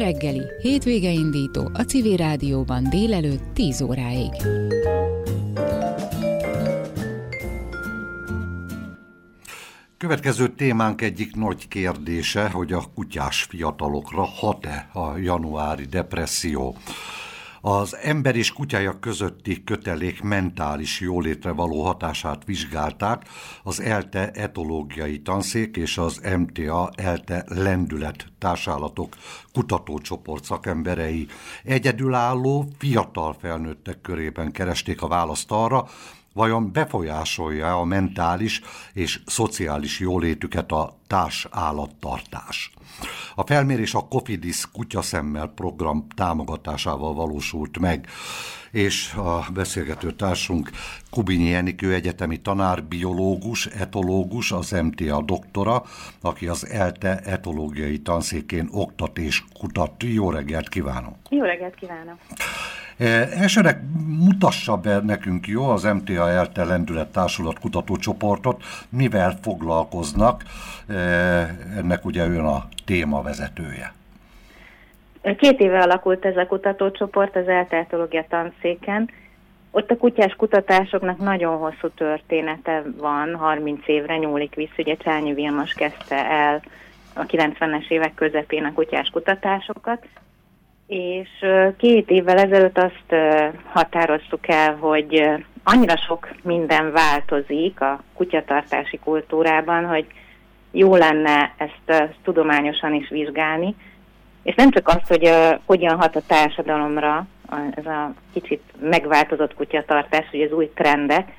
reggeli, hétvége indító a Civil Rádióban délelőtt 10 óráig. Következő témánk egyik nagy kérdése, hogy a kutyás fiatalokra hat-e a januári depresszió. Az ember és kutyája közötti kötelék mentális jólétre való hatását vizsgálták az ELTE etológiai tanszék és az MTA ELTE lendület társállatok kutatócsoport szakemberei. Egyedülálló, fiatal felnőttek körében keresték a választ arra, vajon befolyásolja a mentális és szociális jólétüket a társ állattartás. A felmérés a Kofidis kutyaszemmel program támogatásával valósult meg, és a beszélgető társunk Kubinyi Enikő egyetemi tanár, biológus, etológus, az MTA doktora, aki az ELTE etológiai tanszékén oktat és kutat. Jó reggelt kívánok! Jó reggelt kívánok! Eh, elsőnek mutassa be nekünk jó az MTA ELTE Lendület Társulat kutatócsoportot, mivel foglalkoznak, eh, ennek ugye ön a témavezetője. Két éve alakult ez a kutatócsoport az elteltológia tanszéken. Ott a kutyás kutatásoknak nagyon hosszú története van, 30 évre nyúlik vissza, ugye Csányi Vilmos kezdte el a 90-es évek közepén a kutyás kutatásokat, és két évvel ezelőtt azt határoztuk el, hogy annyira sok minden változik a kutyatartási kultúrában, hogy jó lenne ezt tudományosan is vizsgálni, és nem csak azt, hogy hogyan hat a társadalomra ez a kicsit megváltozott kutyatartás, hogy az új trendek,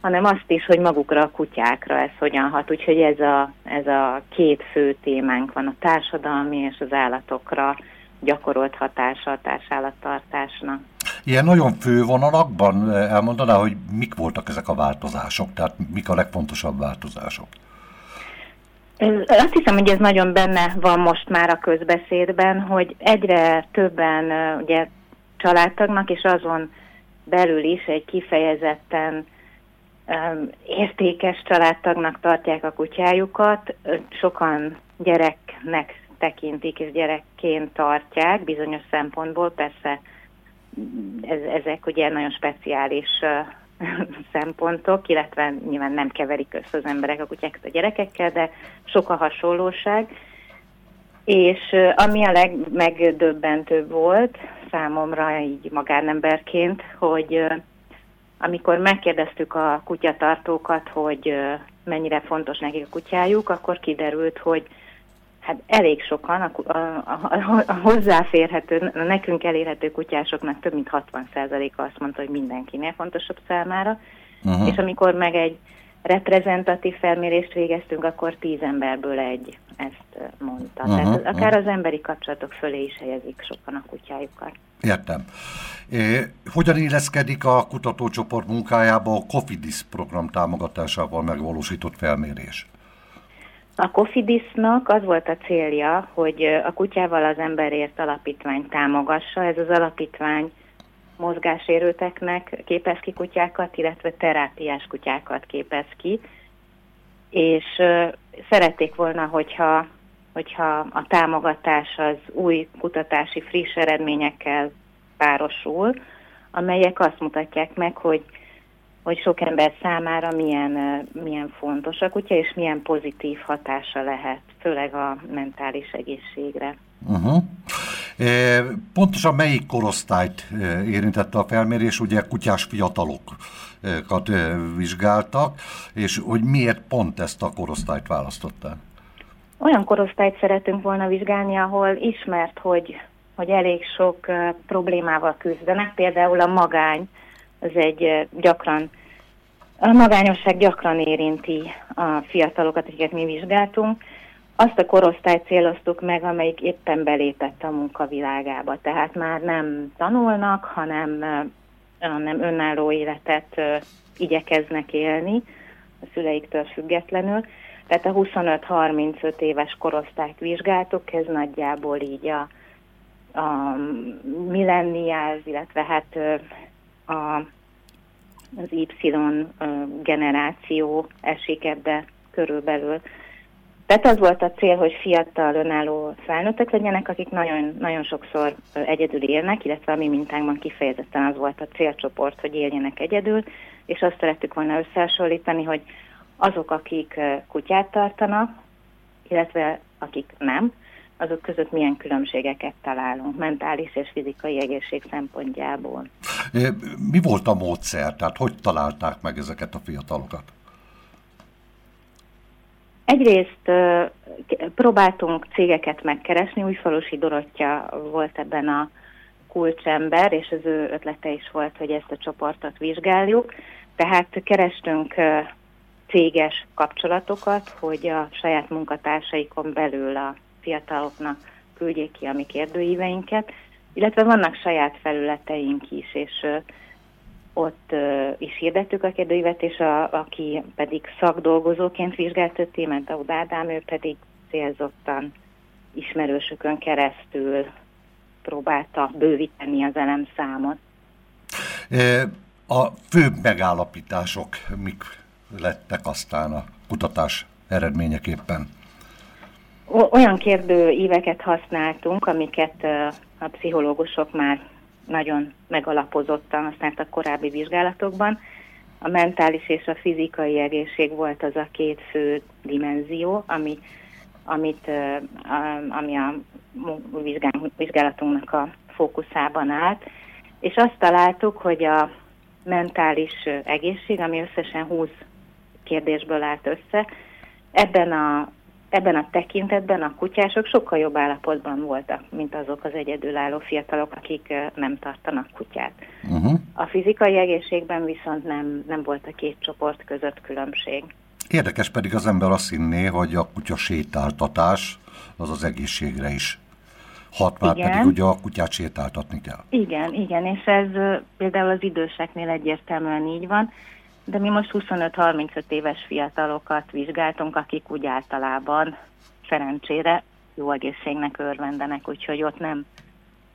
hanem azt is, hogy magukra a kutyákra ez hogyan hat. Úgyhogy ez a, ez a két fő témánk van, a társadalmi és az állatokra gyakorolt hatása a társállattartásnak. Ilyen nagyon fő vonalakban elmondaná, hogy mik voltak ezek a változások, tehát mik a legfontosabb változások? Azt hiszem, hogy ez nagyon benne van most már a közbeszédben, hogy egyre többen ugye családtagnak, és azon belül is egy kifejezetten um, értékes családtagnak tartják a kutyájukat. Sokan gyereknek tekintik és gyerekként tartják bizonyos szempontból, persze ez, ezek ugye nagyon speciális szempontok, illetve nyilván nem keverik össze az emberek a kutyákat a gyerekekkel, de sok a hasonlóság. És ami a legmegdöbbentőbb volt számomra így magánemberként, hogy amikor megkérdeztük a kutyatartókat, hogy mennyire fontos nekik a kutyájuk, akkor kiderült, hogy hát elég sokan a, a, a, a hozzáférhető, a nekünk elérhető kutyásoknak több mint 60%-a azt mondta, hogy mindenkinél fontosabb számára, uh-huh. és amikor meg egy reprezentatív felmérést végeztünk, akkor tíz emberből egy ezt mondta. Uh-huh, Tehát akár uh-huh. az emberi kapcsolatok fölé is helyezik sokan a kutyájukat. Értem. É, hogyan illeszkedik a kutatócsoport munkájába a COFIDIS program támogatásával megvalósított felmérés? A Kofidisnak az volt a célja, hogy a kutyával az emberért alapítvány támogassa. Ez az alapítvány mozgásérülteknek képez ki kutyákat, illetve terápiás kutyákat képez ki, és szerették volna, hogyha, hogyha a támogatás az új kutatási friss eredményekkel párosul, amelyek azt mutatják meg, hogy hogy sok ember számára milyen, milyen fontos a kutya, és milyen pozitív hatása lehet, főleg a mentális egészségre. Uh-huh. E, pontosan melyik korosztályt érintette a felmérés? Ugye kutyás fiatalokat vizsgáltak, és hogy miért pont ezt a korosztályt választották? Olyan korosztályt szeretünk volna vizsgálni, ahol ismert, hogy, hogy elég sok problémával küzdenek, például a magány, az egy gyakran, a magányosság gyakran érinti a fiatalokat, akiket mi vizsgáltunk. Azt a korosztályt céloztuk meg, amelyik éppen belépett a munkavilágába, tehát már nem tanulnak, hanem, hanem önálló életet igyekeznek élni a szüleiktől függetlenül. Tehát a 25-35 éves korosztályt vizsgáltuk, ez nagyjából így a, a millennials, illetve hát a, az Y generáció esik ebbe körülbelül. Tehát az volt a cél, hogy fiatal, önálló felnőttek legyenek, akik nagyon, nagyon sokszor egyedül élnek, illetve a mi mintánkban kifejezetten az volt a célcsoport, hogy éljenek egyedül, és azt szerettük volna összehasonlítani, hogy azok, akik kutyát tartanak, illetve akik nem, azok között milyen különbségeket találunk mentális és fizikai egészség szempontjából. Mi volt a módszer? Tehát hogy találták meg ezeket a fiatalokat? Egyrészt próbáltunk cégeket megkeresni, Újfalusi Dorottya volt ebben a kulcsember, és az ő ötlete is volt, hogy ezt a csoportot vizsgáljuk. Tehát kerestünk céges kapcsolatokat, hogy a saját munkatársaikon belül a fiataloknak küldjék ki a mi kérdőíveinket, illetve vannak saját felületeink is, és ott is hirdettük a kérdőívet, és a, aki pedig szakdolgozóként vizsgált a témát, Daud Ádám, ő pedig célzottan ismerősökön keresztül próbálta bővíteni az elemszámot. A fő megállapítások mik lettek aztán a kutatás eredményeképpen? Olyan kérdőíveket használtunk, amiket a pszichológusok már nagyon megalapozottan használtak korábbi vizsgálatokban. A mentális és a fizikai egészség volt az a két fő dimenzió, ami, amit, ami a vizsgálatunknak a fókuszában állt, és azt találtuk, hogy a mentális egészség, ami összesen 20 kérdésből állt össze, ebben a ebben a tekintetben a kutyások sokkal jobb állapotban voltak, mint azok az egyedülálló fiatalok, akik nem tartanak kutyát. Uh-huh. A fizikai egészségben viszont nem, nem volt a két csoport között különbség. Érdekes pedig az ember azt hinné, hogy a kutya sétáltatás az az egészségre is hat, már igen. pedig ugye a kutyát sétáltatni kell. Igen, igen, és ez például az időseknél egyértelműen így van de mi most 25-35 éves fiatalokat vizsgáltunk, akik úgy általában szerencsére jó egészségnek örvendenek, úgyhogy ott nem,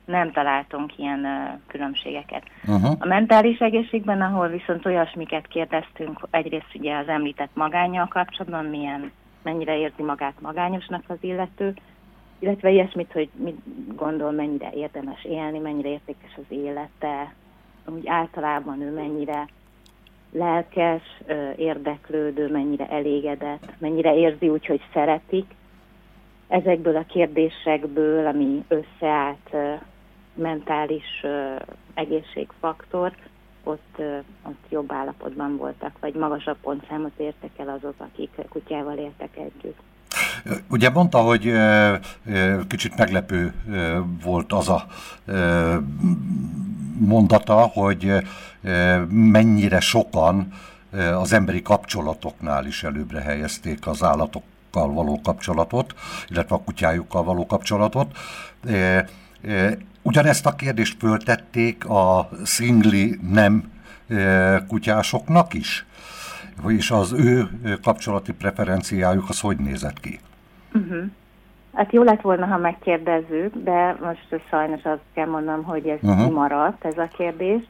nem találtunk ilyen uh, különbségeket. Uh-huh. A mentális egészségben, ahol viszont olyasmiket kérdeztünk, egyrészt ugye az említett magányjal kapcsolatban, milyen, mennyire érzi magát magányosnak az illető, illetve ilyesmit, hogy mit gondol, mennyire érdemes élni, mennyire értékes az élete, úgy általában ő mennyire lelkes, érdeklődő, mennyire elégedett, mennyire érzi úgy, hogy szeretik. Ezekből a kérdésekből, ami összeállt mentális egészségfaktor, ott, ott jobb állapotban voltak, vagy magasabb pontszámot értek el azok, akik kutyával éltek együtt. Ugye mondta, hogy kicsit meglepő volt az a mondata, hogy mennyire sokan az emberi kapcsolatoknál is előbbre helyezték az állatokkal való kapcsolatot, illetve a kutyájukkal való kapcsolatot. Ugyanezt a kérdést föltették a szingli nem kutyásoknak is? És az ő kapcsolati preferenciájuk az hogy nézett ki? Uh-huh. Hát jó lett volna, ha megkérdezzük, de most sajnos azt kell mondanom, hogy ez uh-huh. kimaradt, ez a kérdés.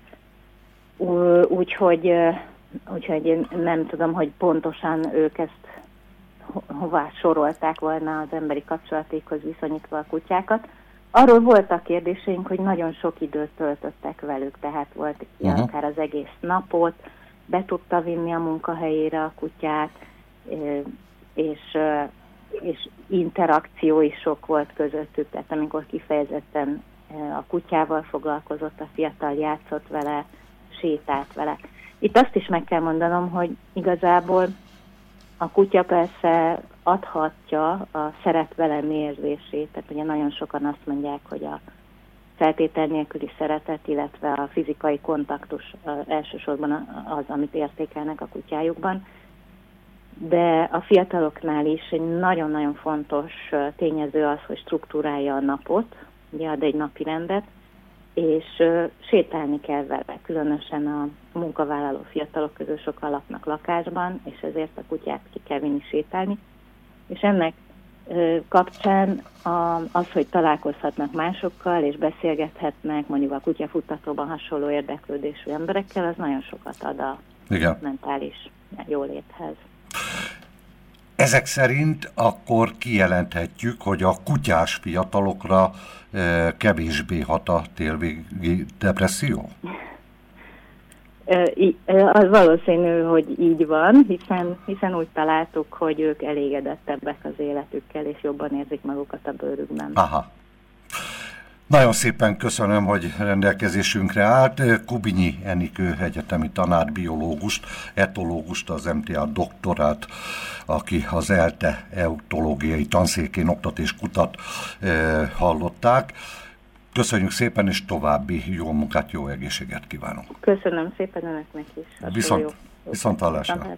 Úgyhogy úgyhogy én nem tudom, hogy pontosan ők ezt ho- hová sorolták volna az emberi kapcsolatékhoz viszonyítva a kutyákat. Arról voltak kérdéseink, hogy nagyon sok időt töltöttek velük, tehát volt uh-huh. akár az egész napot, be tudta vinni a munkahelyére a kutyát, és és interakció is sok volt közöttük, tehát amikor kifejezetten e, a kutyával foglalkozott, a fiatal játszott vele, sétált vele. Itt azt is meg kell mondanom, hogy igazából a kutya persze adhatja a szeret velem érzését, tehát ugye nagyon sokan azt mondják, hogy a feltétel nélküli szeretet, illetve a fizikai kontaktus elsősorban az, amit értékelnek a kutyájukban de a fiataloknál is egy nagyon-nagyon fontos tényező az, hogy struktúrálja a napot, ugye ad egy napi rendet, és sétálni kell vele, különösen a munkavállaló fiatalok közül sokan laknak lakásban, és ezért a kutyát ki kell vinni sétálni, és ennek kapcsán az, hogy találkozhatnak másokkal, és beszélgethetnek mondjuk a kutyafuttatóban hasonló érdeklődésű emberekkel, az nagyon sokat ad a Igen. mentális jóléthez. Ezek szerint akkor kijelenthetjük, hogy a kutyás fiatalokra kevésbé hat a télvégi depresszió? Az valószínű, hogy így van, hiszen, hiszen úgy találtuk, hogy ők elégedettebbek az életükkel, és jobban érzik magukat a bőrükben. Aha. Nagyon szépen köszönöm, hogy rendelkezésünkre állt. Kubinyi Enikő egyetemi tanár, biológust, etológust, az MTA doktorát, aki az ELTE eutológiai tanszékén oktat és kutat eh, hallották. Köszönjük szépen, és további jó munkát, jó egészséget kívánok. Köszönöm szépen önöknek is. Viszont, viszont hallásra.